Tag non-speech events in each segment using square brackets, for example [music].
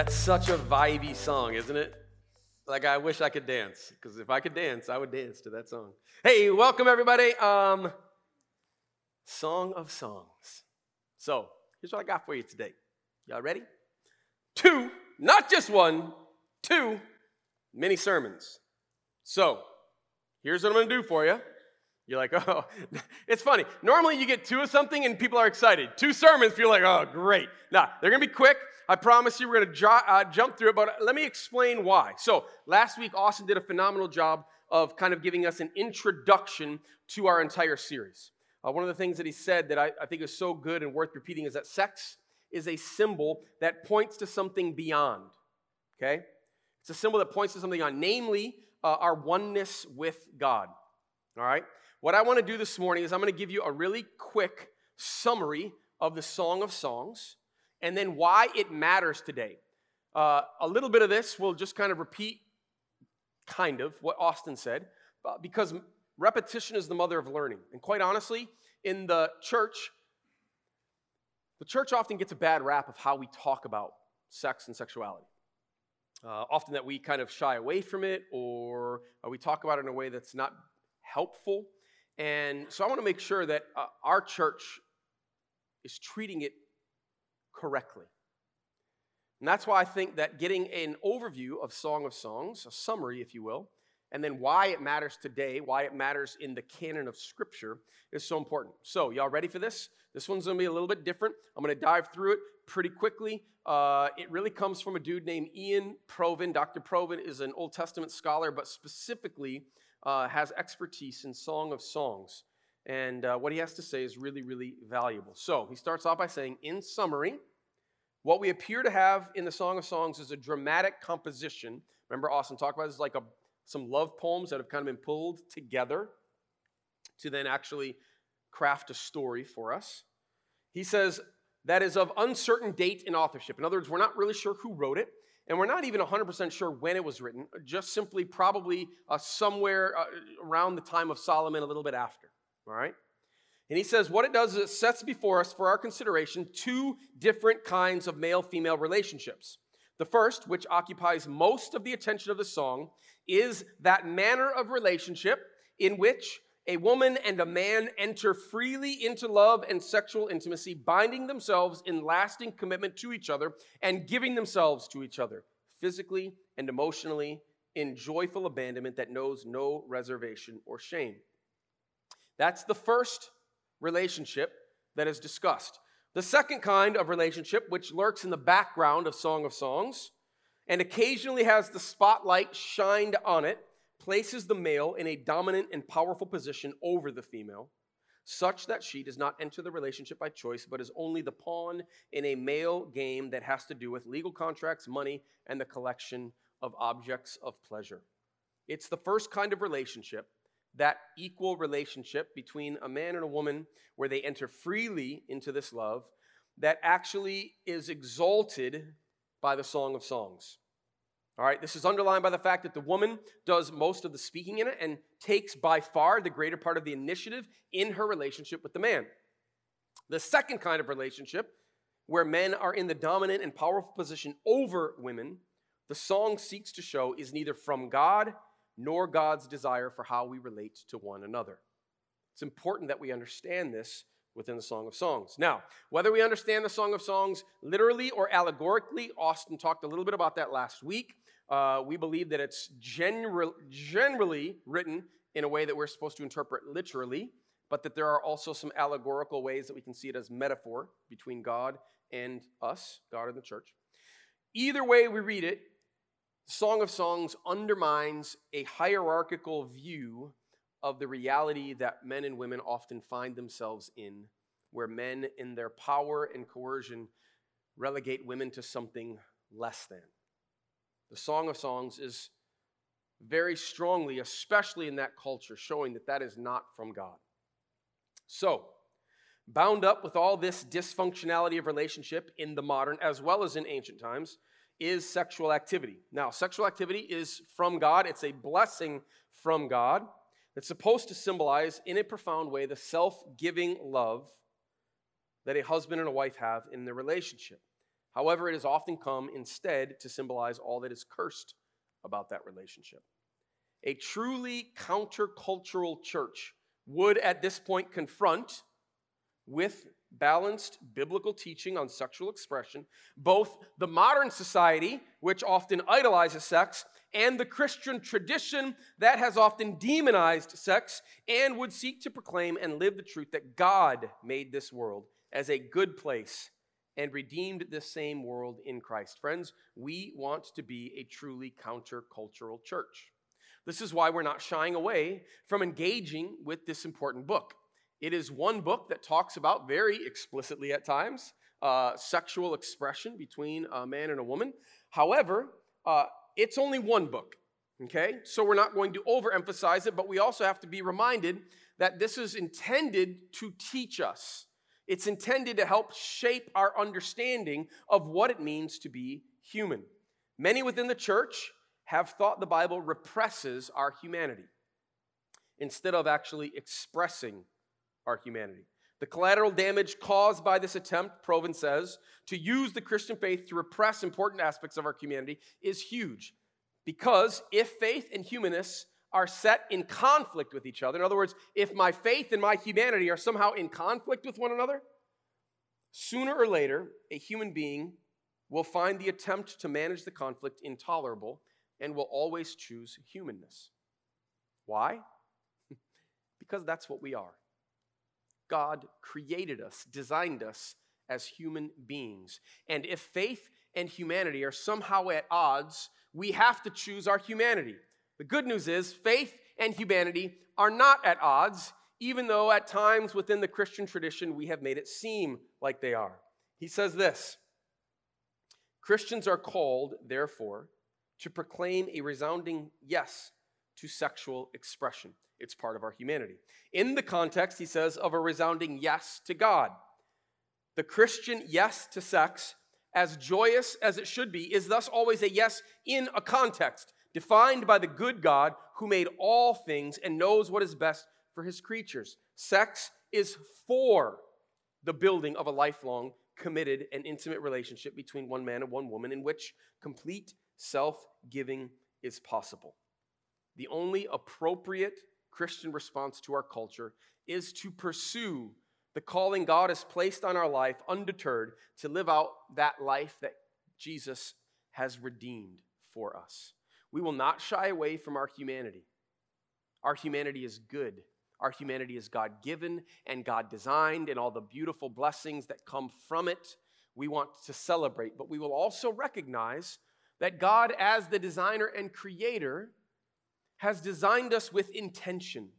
That's such a vibey song, isn't it? Like I wish I could dance, because if I could dance, I would dance to that song. Hey, welcome everybody. Um, song of songs. So here's what I got for you today. Y'all ready? Two, not just one, two mini sermons. So here's what I'm gonna do for you. You're like, [laughs] oh, it's funny. Normally you get two of something and people are excited. Two sermons, are like, oh, great. Now, they're gonna be quick. I promise you we're going to uh, jump through it, but let me explain why. So, last week, Austin did a phenomenal job of kind of giving us an introduction to our entire series. Uh, one of the things that he said that I, I think is so good and worth repeating is that sex is a symbol that points to something beyond. Okay? It's a symbol that points to something beyond, namely uh, our oneness with God. All right? What I want to do this morning is I'm going to give you a really quick summary of the Song of Songs and then why it matters today. Uh, a little bit of this will just kind of repeat, kind of, what Austin said, uh, because repetition is the mother of learning. And quite honestly, in the church, the church often gets a bad rap of how we talk about sex and sexuality. Uh, often that we kind of shy away from it or uh, we talk about it in a way that's not helpful. And so I want to make sure that uh, our church is treating it correctly. And that's why I think that getting an overview of Song of Songs, a summary, if you will, and then why it matters today, why it matters in the canon of Scripture, is so important. So, y'all ready for this? This one's gonna be a little bit different. I'm gonna dive through it pretty quickly. Uh, it really comes from a dude named Ian Provan. Dr. Provan is an Old Testament scholar, but specifically uh, has expertise in Song of Songs. And uh, what he has to say is really, really valuable. So, he starts off by saying, in summary, what we appear to have in the Song of Songs is a dramatic composition. Remember, Austin talked about this like a, some love poems that have kind of been pulled together to then actually craft a story for us. He says that is of uncertain date and authorship. In other words, we're not really sure who wrote it, and we're not even 100% sure when it was written, just simply probably uh, somewhere uh, around the time of Solomon, a little bit after. All right? And he says what it does is it sets before us for our consideration two different kinds of male female relationships. The first, which occupies most of the attention of the song, is that manner of relationship in which a woman and a man enter freely into love and sexual intimacy, binding themselves in lasting commitment to each other and giving themselves to each other, physically and emotionally, in joyful abandonment that knows no reservation or shame. That's the first relationship that is discussed. The second kind of relationship, which lurks in the background of Song of Songs and occasionally has the spotlight shined on it, places the male in a dominant and powerful position over the female, such that she does not enter the relationship by choice, but is only the pawn in a male game that has to do with legal contracts, money, and the collection of objects of pleasure. It's the first kind of relationship that equal relationship between a man and a woman where they enter freely into this love that actually is exalted by the Song of Songs. All right, this is underlined by the fact that the woman does most of the speaking in it and takes by far the greater part of the initiative in her relationship with the man. The second kind of relationship, where men are in the dominant and powerful position over women, the song seeks to show is neither from God nor God's desire for how we relate to one another. It's important that we understand this within the Song of Songs. Now, whether we understand the Song of Songs literally or allegorically, Austin talked a little bit about that last week. Uh, we believe that it's general, generally written in a way that we're supposed to interpret literally, but that there are also some allegorical ways that we can see it as metaphor between God and us, God and the church. Either way we read it, Song of Songs undermines a hierarchical view of the reality that men and women often find themselves in, where men, in their power and coercion, relegate women to something less than. The Song of Songs is very strongly, especially in that culture, showing that that is not from God. So, bound up with all this dysfunctionality of relationship in the modern as well as in ancient times, is sexual activity. Now, sexual activity is from God, it's a blessing from God. It's supposed to symbolize, in a profound way, the self giving love that a husband and a wife have in their relationship. However, it has often come instead to symbolize all that is cursed about that relationship. A truly countercultural church would at this point confront with balanced biblical teaching on sexual expression both the modern society, which often idolizes sex, and the Christian tradition that has often demonized sex and would seek to proclaim and live the truth that God made this world as a good place and redeemed this same world in Christ. Friends, we want to be a truly countercultural church. This is why we're not shying away from engaging with this important book. It is one book that talks about very explicitly at times uh, sexual expression between a man and a woman. However, uh, it's only one book, okay? So we're not going to overemphasize it, but we also have to be reminded that this is intended to teach us. It's intended to help shape our understanding of what it means to be human. Many within the church have thought the Bible represses our humanity instead of actually expressing our humanity. The collateral damage caused by this attempt, Provan says, to use the Christian faith to repress important aspects of our humanity is huge. Because if faith and humanness are set in conflict with each other, in other words, if my faith and my humanity are somehow in conflict with one another, sooner or later, a human being will find the attempt to manage the conflict intolerable and will always choose humanness. Why? [laughs] because that's what we are. God created us, designed us as human beings. And if faith and humanity are somehow at odds, we have to choose our humanity. The good news is faith and humanity are not at odds, even though at times within the Christian tradition we have made it seem like they are. He says this Christians are called, therefore, to proclaim a resounding yes to sexual expression. It's part of our humanity. In the context, he says, of a resounding yes to God. The Christian yes to sex, as joyous as it should be, is thus always a yes in a context defined by the good God who made all things and knows what is best for his creatures. Sex is for the building of a lifelong, committed, and intimate relationship between one man and one woman in which complete self giving is possible. The only appropriate Christian response to our culture is to pursue the calling God has placed on our life undeterred to live out that life that Jesus has redeemed for us. We will not shy away from our humanity. Our humanity is good. Our humanity is God given and God designed, and all the beautiful blessings that come from it we want to celebrate. But we will also recognize that God, as the designer and creator, has designed us with intention.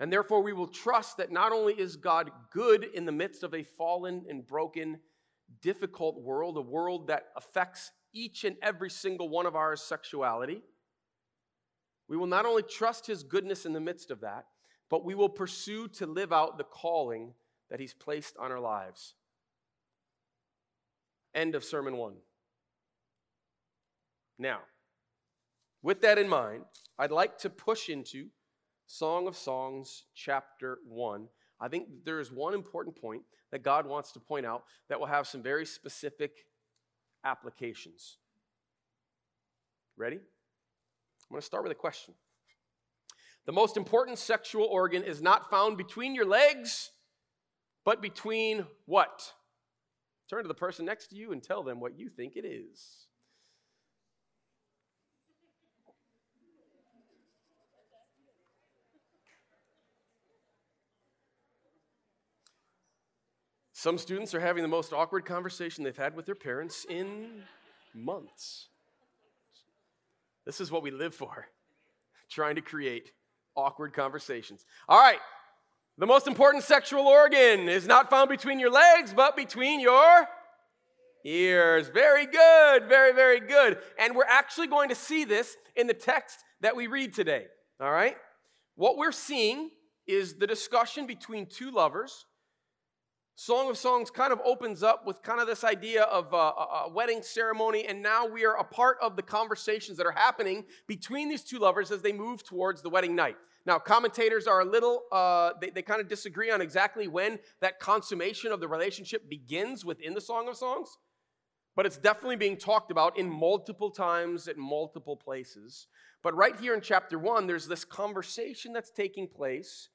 And therefore, we will trust that not only is God good in the midst of a fallen and broken, difficult world, a world that affects each and every single one of our sexuality, we will not only trust his goodness in the midst of that, but we will pursue to live out the calling that he's placed on our lives. End of sermon one. Now, with that in mind, I'd like to push into Song of Songs, chapter 1. I think there is one important point that God wants to point out that will have some very specific applications. Ready? I'm going to start with a question. The most important sexual organ is not found between your legs, but between what? Turn to the person next to you and tell them what you think it is. Some students are having the most awkward conversation they've had with their parents in months. This is what we live for, [laughs] trying to create awkward conversations. All right, the most important sexual organ is not found between your legs, but between your ears. Very good, very, very good. And we're actually going to see this in the text that we read today. All right? What we're seeing is the discussion between two lovers Song of Songs kind of opens up with kind of this idea of a, a, wedding ceremony, and now we are a part of the conversations that are happening between these two lovers as they move towards the wedding night. Now, commentators are a little, uh, they, they kind of disagree on exactly when that consummation of the relationship begins within the Song of Songs, but it's definitely being talked about in multiple times at multiple places. But right here in chapter one, there's this conversation that's taking place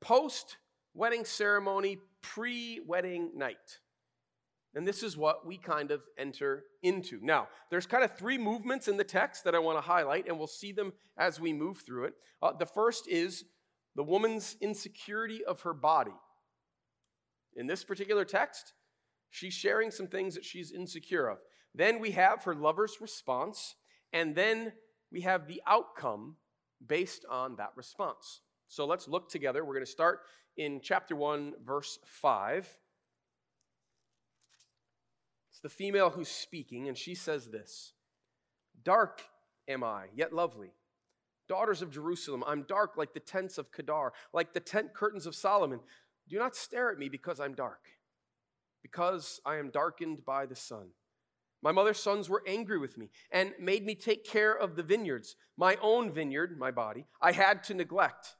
post wedding ceremony, pre wedding night. And this is what we kind of enter into. Now, there's kind of three movements in the text that I want to highlight, and we'll see them as we move through it. Uh, the first is the woman's insecurity of her body. In this particular text, she's sharing some things that she's insecure of. Then we have her lover's response, and then we have the outcome based on that response. So let's look together. We're going to start in chapter 1, verse 5 It's the female who's speaking, and she says this Dark am I, yet lovely. Daughters of Jerusalem, I'm dark like the tents of Kedar, like the tent curtains of Solomon. Do not stare at me because I'm dark, because I am darkened by the sun. My mother's sons were angry with me and made me take care of the vineyards. My own vineyard, my body, I had to neglect.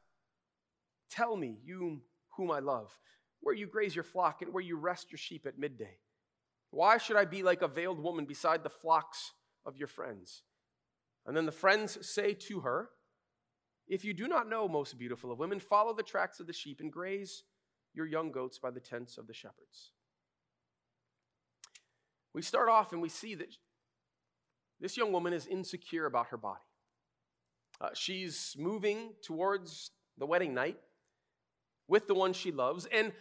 Tell me, you whom I love, where you graze your flock and where you rest your sheep at midday. Why should I be like a veiled woman beside the flocks of your friends? And then the friends say to her, If you do not know, most beautiful of women, follow the tracks of the sheep and graze your young goats by the tents of the shepherds. We start off and we see that this young woman is insecure about her body. Uh, she's moving towards the wedding night with the one she loves. And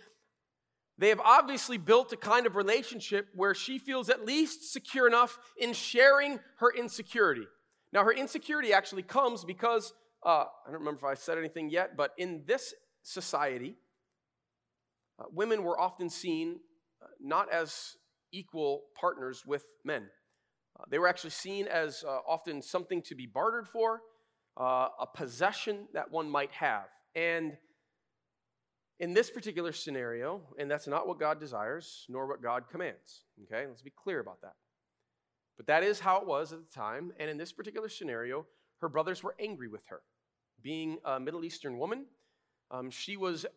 they have obviously built a kind of relationship where she feels at least secure enough in sharing her insecurity. Now, her insecurity actually comes because, uh, I don't remember if I said anything yet, but in this society, uh, women were often seen uh, not as equal partners with men. Uh, they were actually seen as uh, often something to be bartered for, a possession that one might have. And in this particular scenario, and that's not what God desires, nor what God commands. Okay, let's be clear about that. But that is how it was at the time. And in this particular scenario, her brothers were angry with her. Being a Middle Eastern woman, um, she was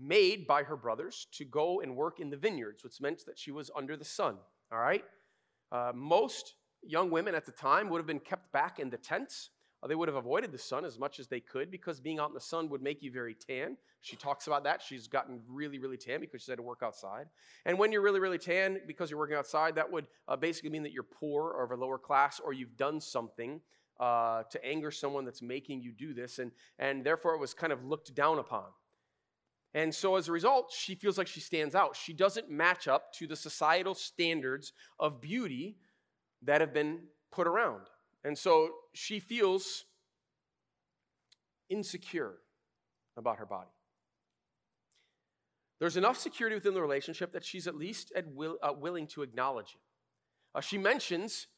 made by her brothers to go and work in the vineyards, which meant that she was under the sun. All right? Uh, most young women at the time would have been kept back in the tents. Uh, they would have avoided the sun as much as they could because being out in the sun would make you very tan. She talks about that. She's gotten really, really tan because she had to work outside. And when you're really, really tan because you're working outside, that would uh, basically mean that you're poor or of a lower class or you've done something uh, to anger someone that's making you do this. And, and therefore, it was kind of looked down upon. And so as a result, she feels like she stands out. She doesn't match up to the societal standards of beauty that have been put around. And so she feels insecure about her body. There's enough security within the relationship that she's at least at will, uh, willing to acknowledge it. Uh, she mentions,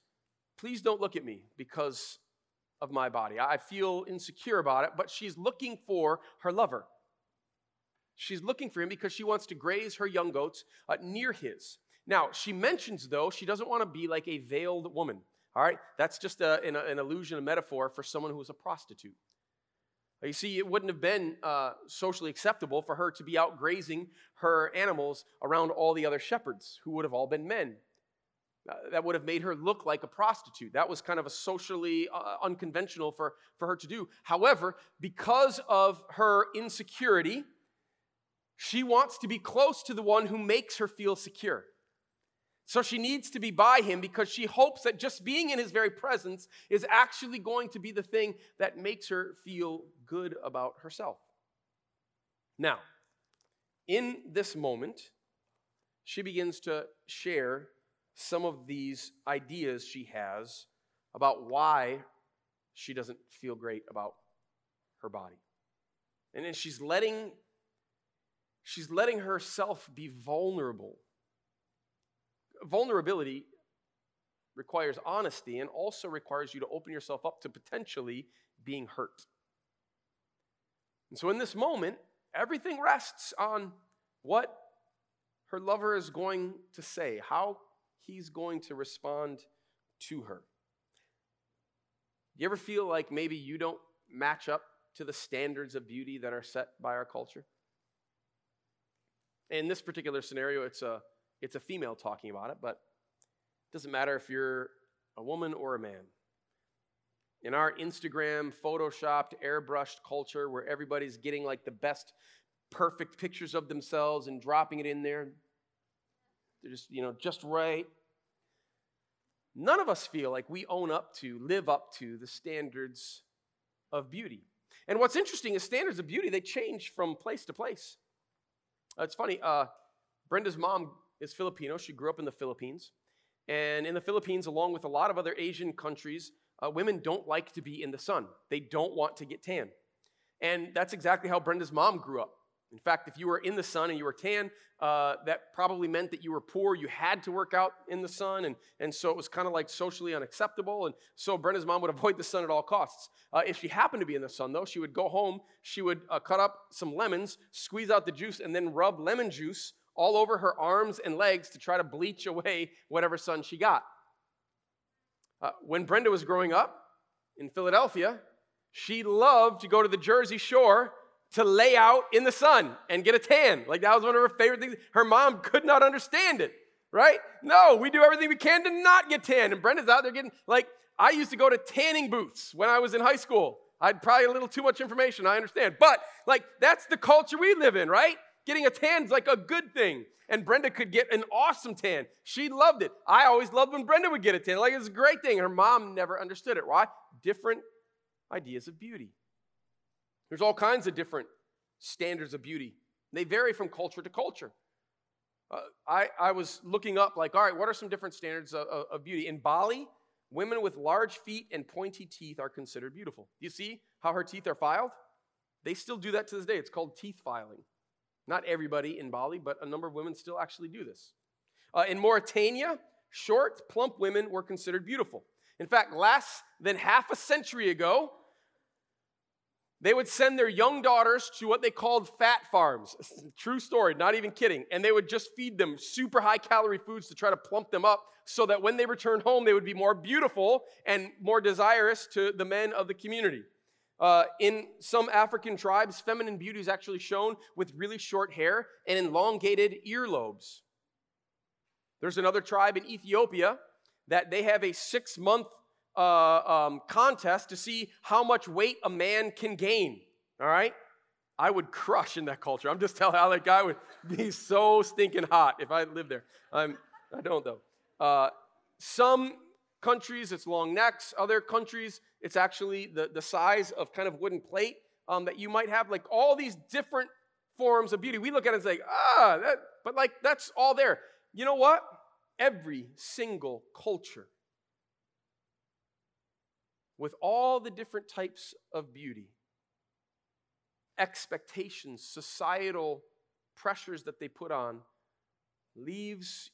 please don't look at me because of my body. I feel insecure about it, but she's looking for her lover. She's looking for him because she wants to graze her young goats uh, near his. Now, she mentions, though, she doesn't want to be like a veiled woman. All right? That's just a, an, an illusion, a metaphor for someone who is a prostitute. You see, it wouldn't have been uh, socially acceptable for her to be out grazing her animals around all the other shepherds, who would have all been men. Uh, that would have made her look like a prostitute. That was kind of a socially uh, unconventional for, for her to do. However, because of her insecurity, she wants to be close to the one who makes her feel secure. So she needs to be by him because she hopes that just being in his very presence is actually going to be the thing that makes her feel good about herself. Now, in this moment, she begins to share some of these ideas she has about why she doesn't feel great about her body. And then she's letting she's letting herself be vulnerable vulnerability requires honesty and also requires you to open yourself up to potentially being hurt. And so in this moment, everything rests on what her lover is going to say, how he's going to respond to her. You ever feel like maybe you don't match up to the standards of beauty that are set by our culture? In this particular scenario, it's a, it's a female talking about it, but it doesn't matter if you're a woman or a man. In our Instagram, photoshopped, airbrushed culture where everybody's getting like the best perfect pictures of themselves and dropping it in there, they're just, you know, just right. None of us feel like we own up to, live up to the standards of beauty. And what's interesting is standards of beauty, they change from place to place. Uh, it's funny, uh, Brenda's mom is Filipino. She grew up in the Philippines. And in the Philippines, along with a lot of other Asian countries, uh, women don't like to be in the sun. They don't want to get tan. And that's exactly how Brenda's mom grew up. In fact, if you were in the sun and you were tan, uh, that probably meant that you were poor. You had to work out in the sun, and, and so it was kind of like socially unacceptable. And so Brenda's mom would [laughs] avoid the sun at all costs. Uh, if she happened to be in the sun, though, she would go home, she would uh, cut up some lemons, squeeze out the juice, and then rub lemon juice all over her arms and legs to try to bleach away whatever sun she got. Uh, when Brenda was growing up in Philadelphia, she loved to go to the Jersey Shore to lay out in the sun and get a tan. Like that was one of her favorite things. Her mom could not understand it, right? No, we do everything we can to not get tan. And Brenda's out there getting, like, I used to go to tanning booths when I was in high school. I'd probably a little too much information, I understand. But, like, that's the culture we live in, right? Getting a tan is like a good thing. And Brenda could get an awesome tan. She loved it. I always loved when Brenda would get a tan. Like, it's a great thing. Her mom never understood it. Why? Different ideas of beauty. There's all kinds of different standards of beauty. They vary from culture to culture. Uh, I, I was looking up, like, all right, what are some different standards of, of, of beauty? In Bali, women with large feet and pointy teeth are considered beautiful. Do you see how her teeth are filed? They still do that to this day. It's called teeth filing. Not everybody in Bali, but a number of women still actually do this. Uh, in Mauritania, short, plump women were considered beautiful. In fact, less than half a century ago, they would send their young daughters to what they called fat farms. [laughs] True story, not even kidding. And they would just feed them super high calorie foods to try to plump them up so that when they returned home, they would be more beautiful and more desirous to the men of the community. Uh, in some African tribes, feminine beauty is actually shown with really short hair and elongated earlobes. There's another tribe in Ethiopia that they have a six month uh, um, contest to see how much weight a man can gain. All right? I would crush in that culture. I'm just telling how that guy would be so stinking hot if I lived there. I'm, I don't, though. Uh, some countries, it's long necks. Other countries, it's actually the, the size of kind of wooden plate um, that you might have. Like all these different forms of beauty. We look at it and say, ah, that, but like that's all there. You know what? Every single culture with all the different types of beauty, expectations, societal pressures that they put on, leaves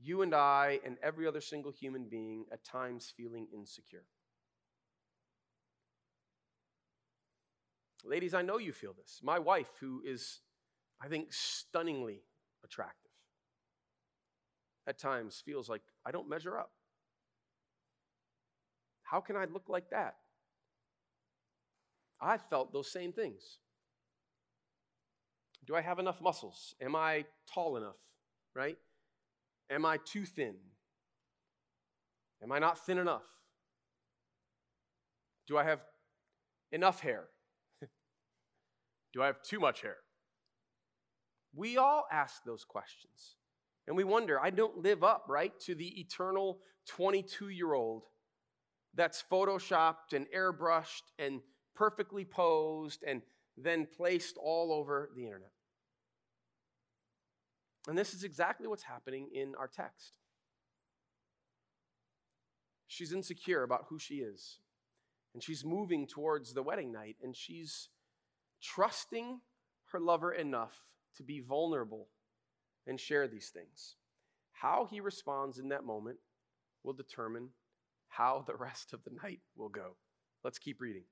you and I and every other single human being at times feeling insecure. Ladies, I know you feel this. My wife, who is, I think, stunningly attractive, at times feels like I don't measure up. How can I look like that? I felt those same things. Do I have enough muscles? Am I tall enough? Right? Am I too thin? Am I not thin enough? Do I have enough hair? [laughs] Do I have too much hair? We all ask those questions. And we wonder, I don't live up, right, to the eternal 22 year old that's photoshopped and airbrushed and perfectly posed and then placed all over the internet. And this is exactly what's happening in our text. She's insecure about who she is, and she's moving towards the wedding night, and she's trusting her lover enough to be vulnerable and share these things. How he responds in that moment will determine how the rest of the night will go. Let's keep reading.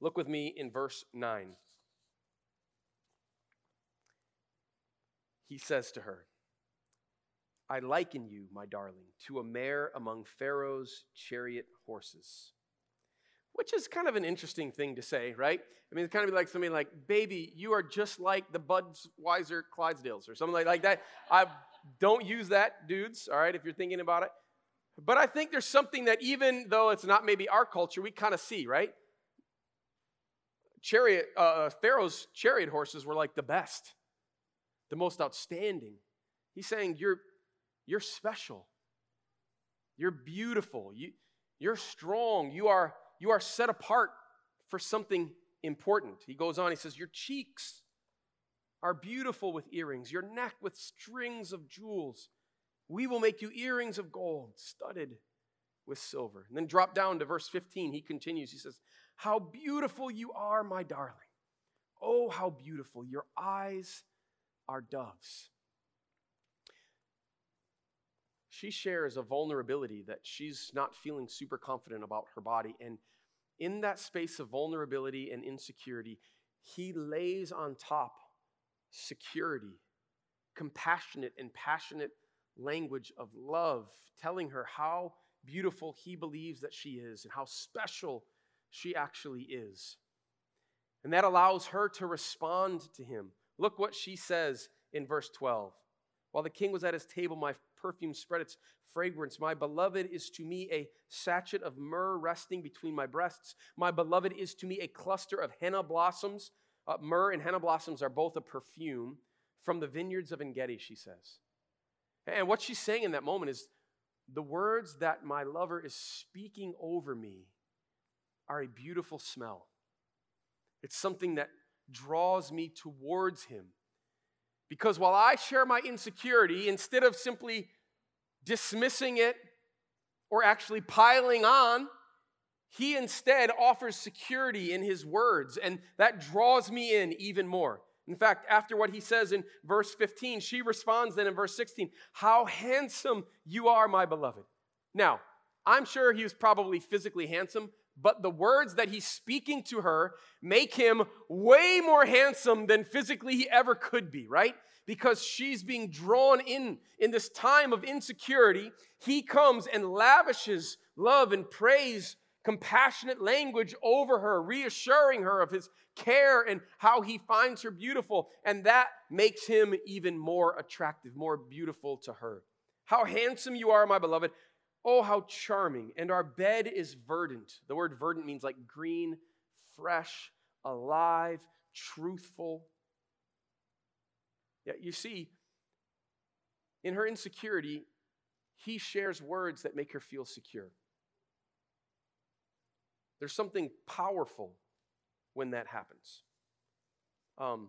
Look with me in verse 9. He says to her, I liken you, my darling, to a mare among Pharaoh's chariot horses. which is kind of an interesting thing to say, right? I mean, it's kind of like something like, baby, you are just like the Budweiser Clydesdales or something like, like that. I don't use that, dudes, all right, if you're thinking about it. But I think there's something that even though it's not maybe our culture, we kind of see, right? Chariot, uh, uh, Pharaoh's chariot horses were like the best, the most outstanding. He's saying, You're, you're special. You're beautiful. You, you're strong. You are, you are set apart for something important. He goes on, he says, Your cheeks are beautiful with earrings, your neck with strings of jewels. We will make you earrings of gold, studded with silver. And then drop down to verse 15. He continues. He says, How beautiful you are, my darling. Oh, how beautiful. Your eyes are doves. She shares a vulnerability that she's not feeling super confident about her body. And in that space of vulnerability and insecurity, he lays on top security, compassionate and passionate language of love, telling her how beautiful he believes that she is and how special she actually is. And that allows her to respond to him. Look what she says in verse 12. While the king was at his table, my perfume spread its fragrance. My beloved is to me a sachet of myrrh resting between my breasts. My beloved is to me a cluster of henna blossoms. Uh, myrrh and henna blossoms are both a perfume from the vineyards of Engedi, she says. And what she's saying in that moment is the words that my lover is speaking over me are a beautiful smell. It's something that draws me towards him. Because while I share my insecurity, instead of simply dismissing it or actually piling on, he instead offers security in his words, and that draws me in even more. In fact, after what he says in verse 15, she responds then in verse 16, How handsome you are, my beloved. Now, I'm sure he was probably physically handsome, but the words that he's speaking to her make him way more handsome than physically he ever could be, right? Because she's being drawn in in this time of insecurity. He comes and lavishes love and praise compassionate language over her, reassuring her of his care and how he finds her beautiful. And that makes him even more attractive, more beautiful to her. How handsome you are, my beloved. Oh, how charming. And our bed is verdant. The word verdant means like green, fresh, alive, truthful. Yeah, you see, in her insecurity, he shares words that make her feel secure. There's something powerful when that happens. Um,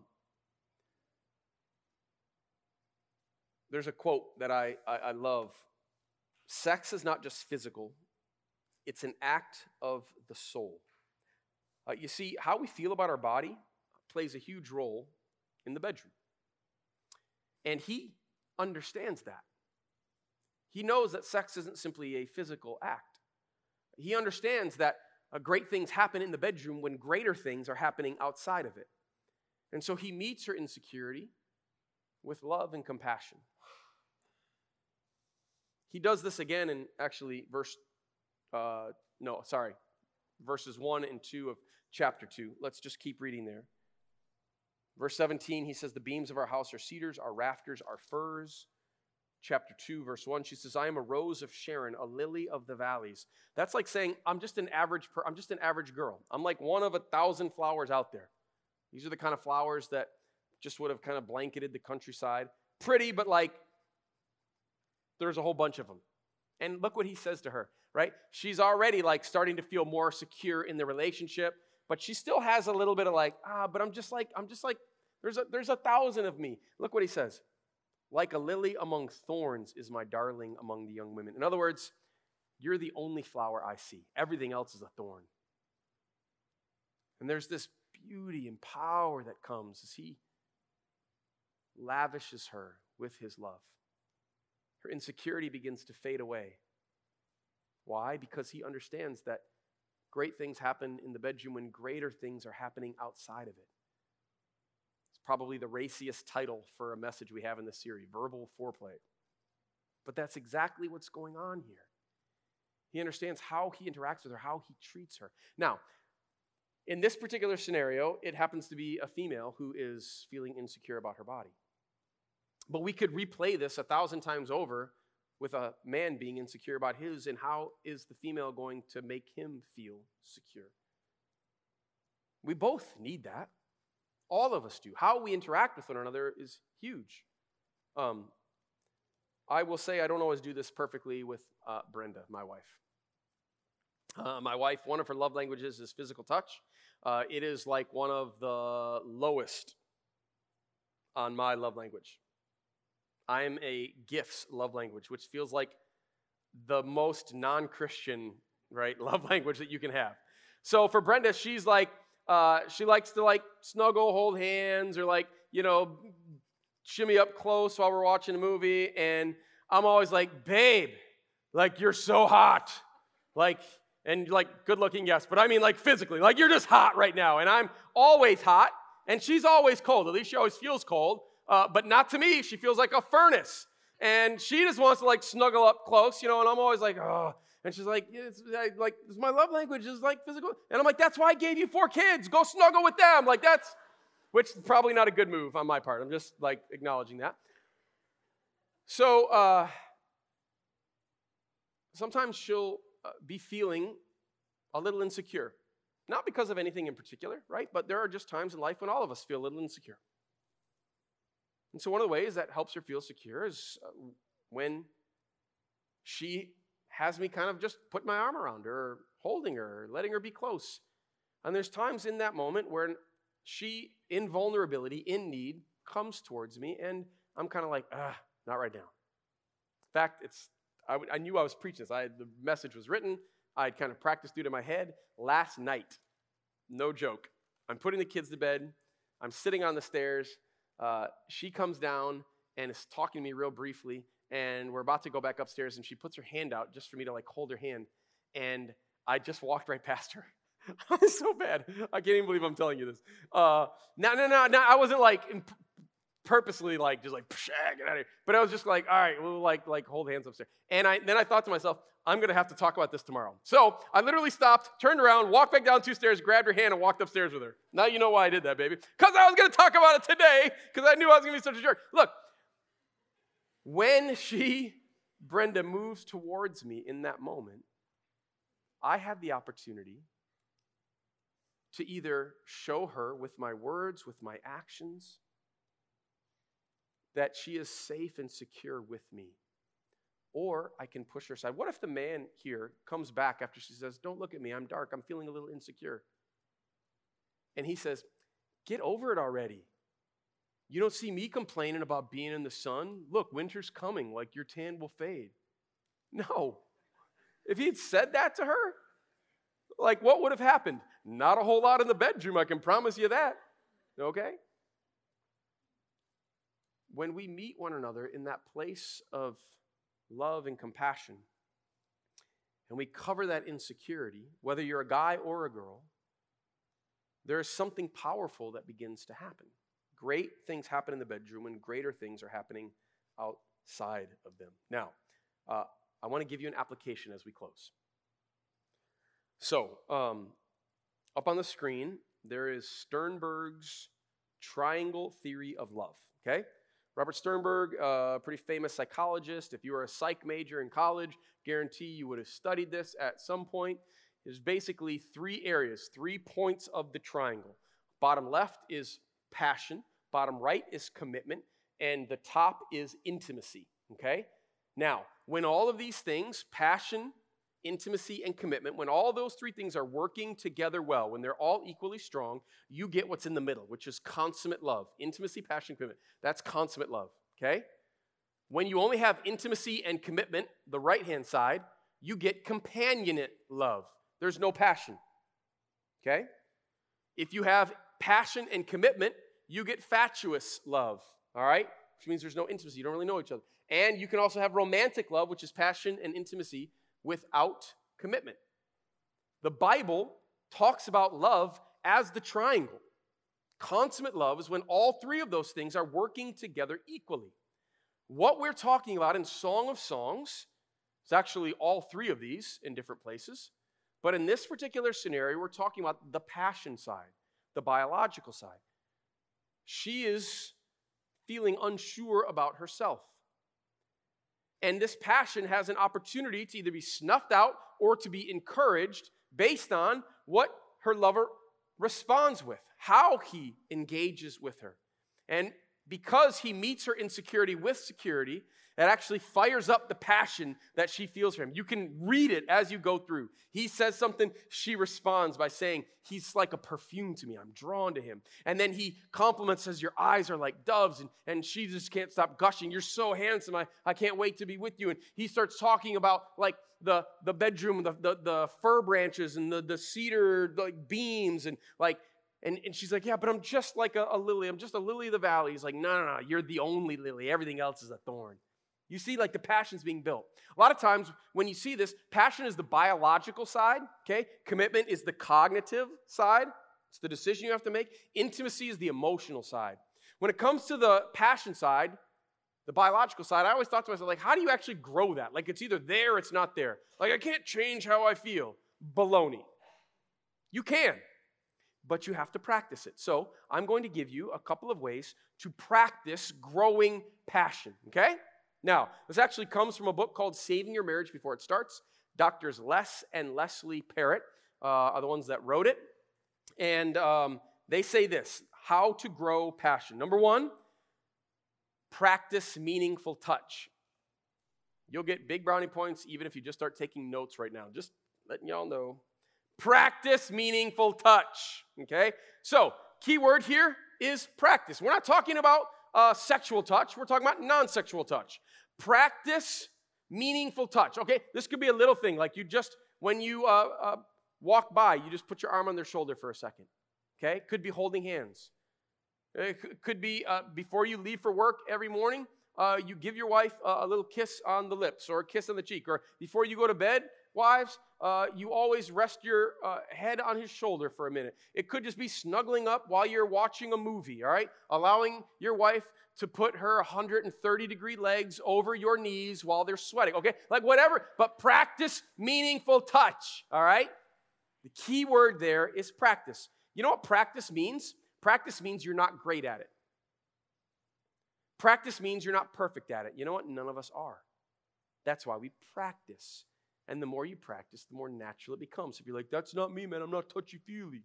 there's a quote that I, I, I love Sex is not just physical, it's an act of the soul. Uh, you see, how we feel about our body plays a huge role in the bedroom. And he understands that. He knows that sex isn't simply a physical act. He understands that uh, great things happen in the bedroom when greater things are happening outside of it. And so he meets her insecurity with love and compassion. He does this again in actually verse, uh, no, sorry, verses 1 and 2 of chapter 2. Let's just keep reading there. Verse 17, he says, The beams of our house are cedars, our rafters are firs chapter 2, verse 1, she says, I am a rose of Sharon, a lily of the valleys. That's like saying, I'm just an average, per- I'm just an average girl. I'm like one of a thousand flowers out there. These are the kind of flowers that just would have kind of blanketed the countryside. Pretty, but like there's a whole bunch of them. And look what he says to her, right? She's already like starting to feel more secure in the relationship, but she still has a little bit of like, ah, but I'm just like, I'm just like, there's a, there's a thousand of me. Look what he says. Like a lily among thorns is my darling among the young women. In other words, you're the only flower I see. Everything else is a thorn. And there's this beauty and power that comes as he lavishes her with his love. Her insecurity begins to fade away. Why? Because he understands that great things happen in the bedroom when greater things are happening outside of it It's probably the raciest title for a message we have in this series verbal foreplay. But that's exactly what's going on here. He understands how he interacts with her, how he treats her. Now, in this particular scenario, it happens to be a female who is feeling insecure about her body. But we could replay this a thousand times over with a man being insecure about his, and how is the female going to make him feel secure? We both need that. All of us do. How we interact with one another is huge. Um, I will say I don't always do this perfectly with uh, Brenda, my wife. Uh, my wife, one of her love languages is physical touch. Uh, it is like one of the lowest on my love language. I'm a gifts love language, which feels like the most non Christian, right, [laughs] love language that you can have. So for Brenda, she's like, uh, she likes to like snuggle, hold hands, or like, you know, shimmy up close while we're watching a movie. And I'm always like, babe, like you're so hot. Like, and like good looking, yes, but I mean like physically, like you're just hot right now. And I'm always hot, and she's always cold. At least she always feels cold, uh, but not to me. She feels like a furnace. And she just wants to like snuggle up close, you know, and I'm always like, oh. And she's like, it's, I, like, my love language is like physical. And I'm like, that's why I gave you four kids. Go snuggle with them. Like, that's, which probably not a good move on my part. I'm just like acknowledging that. So, uh, sometimes she'll uh, be feeling a little insecure. Not because of anything in particular, right? But there are just times in life when all of us feel a little insecure. And so, one of the ways that helps her feel secure is uh, when she has me kind of just put my arm around her, holding her, letting her be close. And there's times in that moment where she, in vulnerability, in need, comes towards me, and I'm kind of like, ah, not right now. In fact, it's I, I knew I was preaching this. I, the message was written. I'd kind of practiced it in my head. Last night, no joke, I'm putting the kids to bed. I'm sitting on the stairs. Uh, she comes down and is talking to me real briefly. And we're about to go back upstairs, and she puts her hand out just for me to like hold her hand. And I just walked right past her. [laughs] I'm so bad. I can't even believe I'm telling you this. Uh, no, no, no, no. I wasn't like purposely like just like ah, get out of here. But I was just like, all right, we'll like like hold hands upstairs. And I then I thought to myself, I'm gonna have to talk about this tomorrow. So I literally stopped, turned around, walked back down two stairs, grabbed her hand, and walked upstairs with her. Now you know why I did that, baby. Because I was gonna talk about it today, because I knew I was gonna be such a jerk. Look, when she, Brenda, moves towards me in that moment, I have the opportunity to either show her with my words, with my actions, that she is safe and secure with me. Or I can push her aside. What if the man here comes back after she says, Don't look at me, I'm dark, I'm feeling a little insecure? And he says, Get over it already. You don't see me complaining about being in the sun? Look, winter's coming, like your tan will fade. No. If he had said that to her, like what would have happened? Not a whole lot in the bedroom, I can promise you that. Okay? When we meet one another in that place of love and compassion, and we cover that insecurity, whether you're a guy or a girl, there is something powerful that begins to happen. Great things happen in the bedroom, and greater things are happening outside of them. Now, uh, I want to give you an application as we close. So, um, up on the screen, there is Sternberg's triangle theory of love. Okay? Robert Sternberg, a pretty famous psychologist. If you were a psych major in college, guarantee you would have studied this at some point. Is basically three areas, three points of the triangle. Bottom left is passion, bottom right is commitment, and the top is intimacy. Okay? Now, when all of these things, passion, intimacy, and commitment, when all those three things are working together well, when they're all equally strong, you get what's in the middle, which is consummate love. Intimacy, passion, commitment. That's consummate love, okay? When you only have intimacy and commitment, the right hand side, you get companionate love. There's no passion, okay? If you have passion and commitment, you get fatuous love, all right? Which means there's no intimacy. You don't really know each other. And you can also have romantic love, which is passion and intimacy without commitment. The Bible talks about love as the triangle. Consummate love is when all three of those things are working together equally. What we're talking about in Song of Songs It's actually all three of these in different places. But in this particular scenario, we're talking about the passion side, the biological side. She is feeling unsure about herself. And this passion has an opportunity to either be snuffed out or to be encouraged based on what her lover responds with, how he engages with her. And because he meets her insecurity with security, it actually fires up the passion that she feels for him. You can read it as you go through. He says something, she responds by saying, He's like a perfume to me. I'm drawn to him. And then he compliments, says, Your eyes are like doves. And, and she just can't stop gushing. You're so handsome. I, I can't wait to be with you. And he starts talking about like the, the bedroom, the, the, the fir branches and the, the cedar like beams and like and, and she's like, Yeah, but I'm just like a, a, lily. I'm just a lily of the valley. He's like, No, no, no. You're the only lily. Everything else is a thorn. You see, like the passion's being built. A lot of times when you see this, passion is the biological side, okay? Commitment is the cognitive side. It's the decision you have to make. Intimacy is the emotional side. When it comes to the passion side, the biological side, I always thought to myself, like, how do you actually grow that? Like, it's either there, it's not there. Like, I can't change how I feel. Baloney. You can, but you have to practice it. So, I'm going to give you a couple of ways to practice growing passion, okay? Now, this actually comes from a book called Saving Your Marriage Before It Starts. Doctors Les and Leslie Parrott uh, are the ones that wrote it. And um, they say this how to grow passion. Number one, practice meaningful touch. You'll get big brownie points even if you just start taking notes right now. Just letting y'all know. Practice meaningful touch. Okay? So, key word here is practice. We're not talking about uh, sexual touch, we're talking about non sexual touch. Practice meaningful touch. Okay, this could be a little thing like you just, when you uh, uh, walk by, you just put your arm on their shoulder for a second. Okay, could be holding hands. It could be uh, before you leave for work every morning, uh, you give your wife a little kiss on the lips or a kiss on the cheek. Or before you go to bed, wives, uh, you always rest your uh, head on his shoulder for a minute. It could just be snuggling up while you're watching a movie, all right? Allowing your wife to put her 130 degree legs over your knees while they're sweating, okay? Like whatever, but practice meaningful touch, all right? The key word there is practice. You know what practice means? Practice means you're not great at it. Practice means you're not perfect at it. You know what? None of us are. That's why we practice. And the more you practice, the more natural it becomes. If you're like, that's not me, man, I'm not touchy feely.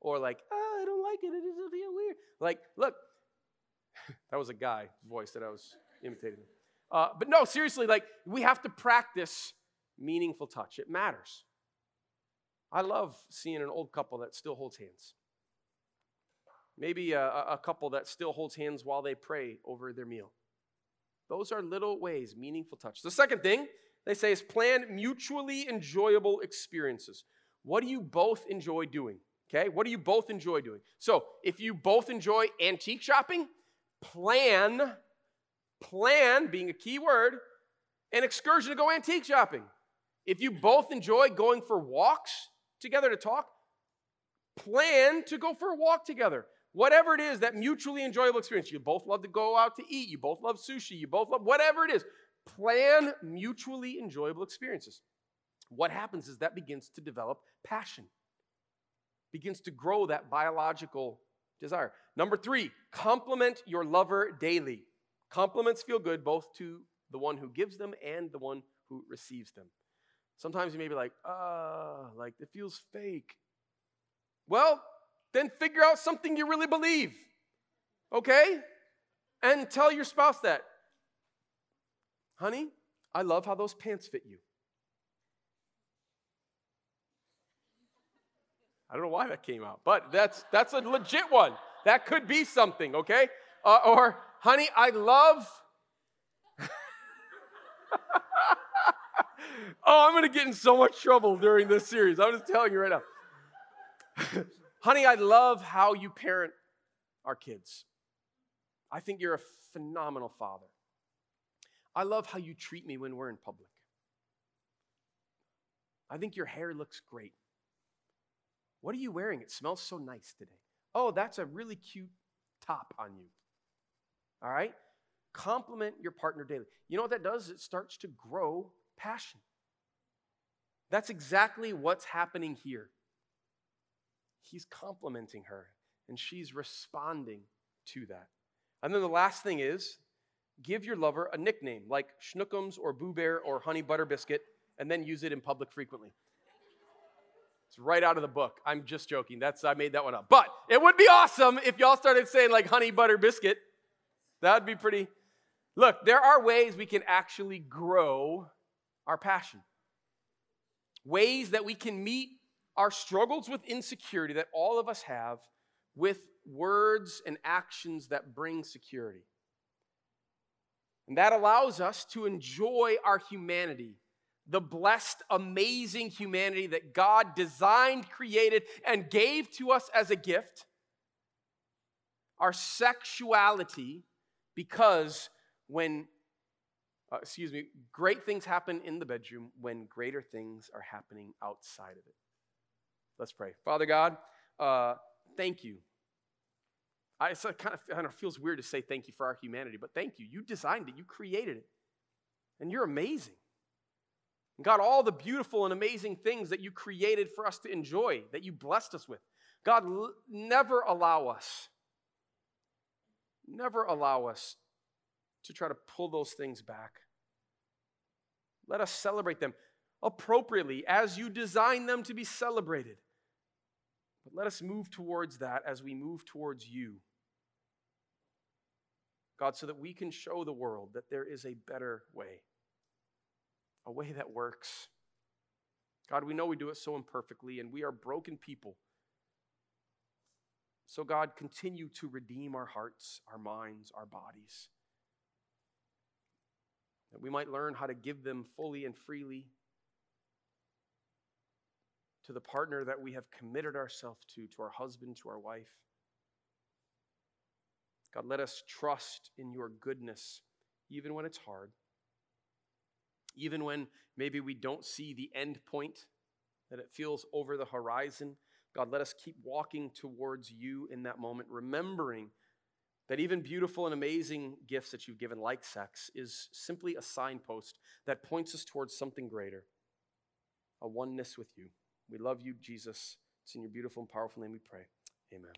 Or like, oh, I don't like it, it doesn't feel weird. Like, look, [laughs] that was a guy voice that I was imitating. Uh, but no, seriously, like, we have to practice meaningful touch. It matters. I love seeing an old couple that still holds hands. Maybe a, a couple that still holds hands while they pray over their meal. Those are little ways, meaningful touch. The second thing they say is plan mutually enjoyable experiences. What do you both enjoy doing? Okay, what do you both enjoy doing? So, if you both enjoy antique shopping, plan, plan being a key word, an excursion to go antique shopping. If you both enjoy going for walks together to talk, plan to go for a walk together. Whatever it is, that mutually enjoyable experience. You both love to go out to eat, you both love sushi, you both love whatever it is. Plan mutually enjoyable experiences. What happens is that begins to develop passion, begins to grow that biological desire. Number three, compliment your lover daily. Compliments feel good both to the one who gives them and the one who receives them. Sometimes you may be like, ah, like it feels fake. Well, then figure out something you really believe, okay? And tell your spouse that. Honey, I love how those pants fit you. I don't know why that came out, but that's that's a legit one. That could be something, okay? Uh, or, honey, I love. [laughs] oh, I'm gonna get in so much trouble during this series. I'm just telling you right now. [laughs] honey, I love how you parent our kids. I think you're a phenomenal father. I love how you treat me when we're in public. I think your hair looks great. What are you wearing? It smells so nice today. Oh, that's a really cute top on you. All right? Compliment your partner daily. You know what that does? It starts to grow passion. That's exactly what's happening here. He's complimenting her, and she's responding to that. And then the last thing is give your lover a nickname like Schnookums or Boo Bear or Honey Butter Biscuit, and then use it in public frequently. It's right out of the book. I'm just joking. That's I made that one up. But it would be awesome if y'all started saying like honey butter biscuit. That'd be pretty. Look, there are ways we can actually grow our passion. Ways that we can meet our struggles with insecurity that all of us have with words and actions that bring security. And that allows us to enjoy our humanity, the blessed, amazing humanity that God designed, created, and gave to us as a gift. Our sexuality, because when, uh, excuse me, great things happen in the bedroom when greater things are happening outside of it. Let's pray. Father God, uh, thank you. I, it kind of, kind of feels weird to say thank you for our humanity, but thank you. You designed it, you created it, and you're amazing. And God, all the beautiful and amazing things that you created for us to enjoy, that you blessed us with. God, l- never allow us, never allow us to try to pull those things back. Let us celebrate them appropriately as you design them to be celebrated. But let us move towards that as we move towards you. God, so that we can show the world that there is a better way, a way that works. God, we know we do it so imperfectly, and we are broken people. So, God, continue to redeem our hearts, our minds, our bodies, that we might learn how to give them fully and freely to the partner that we have committed ourselves to, to our husband, to our wife. God, let us trust in your goodness, even when it's hard, even when maybe we don't see the end point, that it feels over the horizon. God, let us keep walking towards you in that moment, remembering that even beautiful and amazing gifts that you've given, like sex, is simply a signpost that points us towards something greater a oneness with you. We love you, Jesus. It's in your beautiful and powerful name we pray. Amen.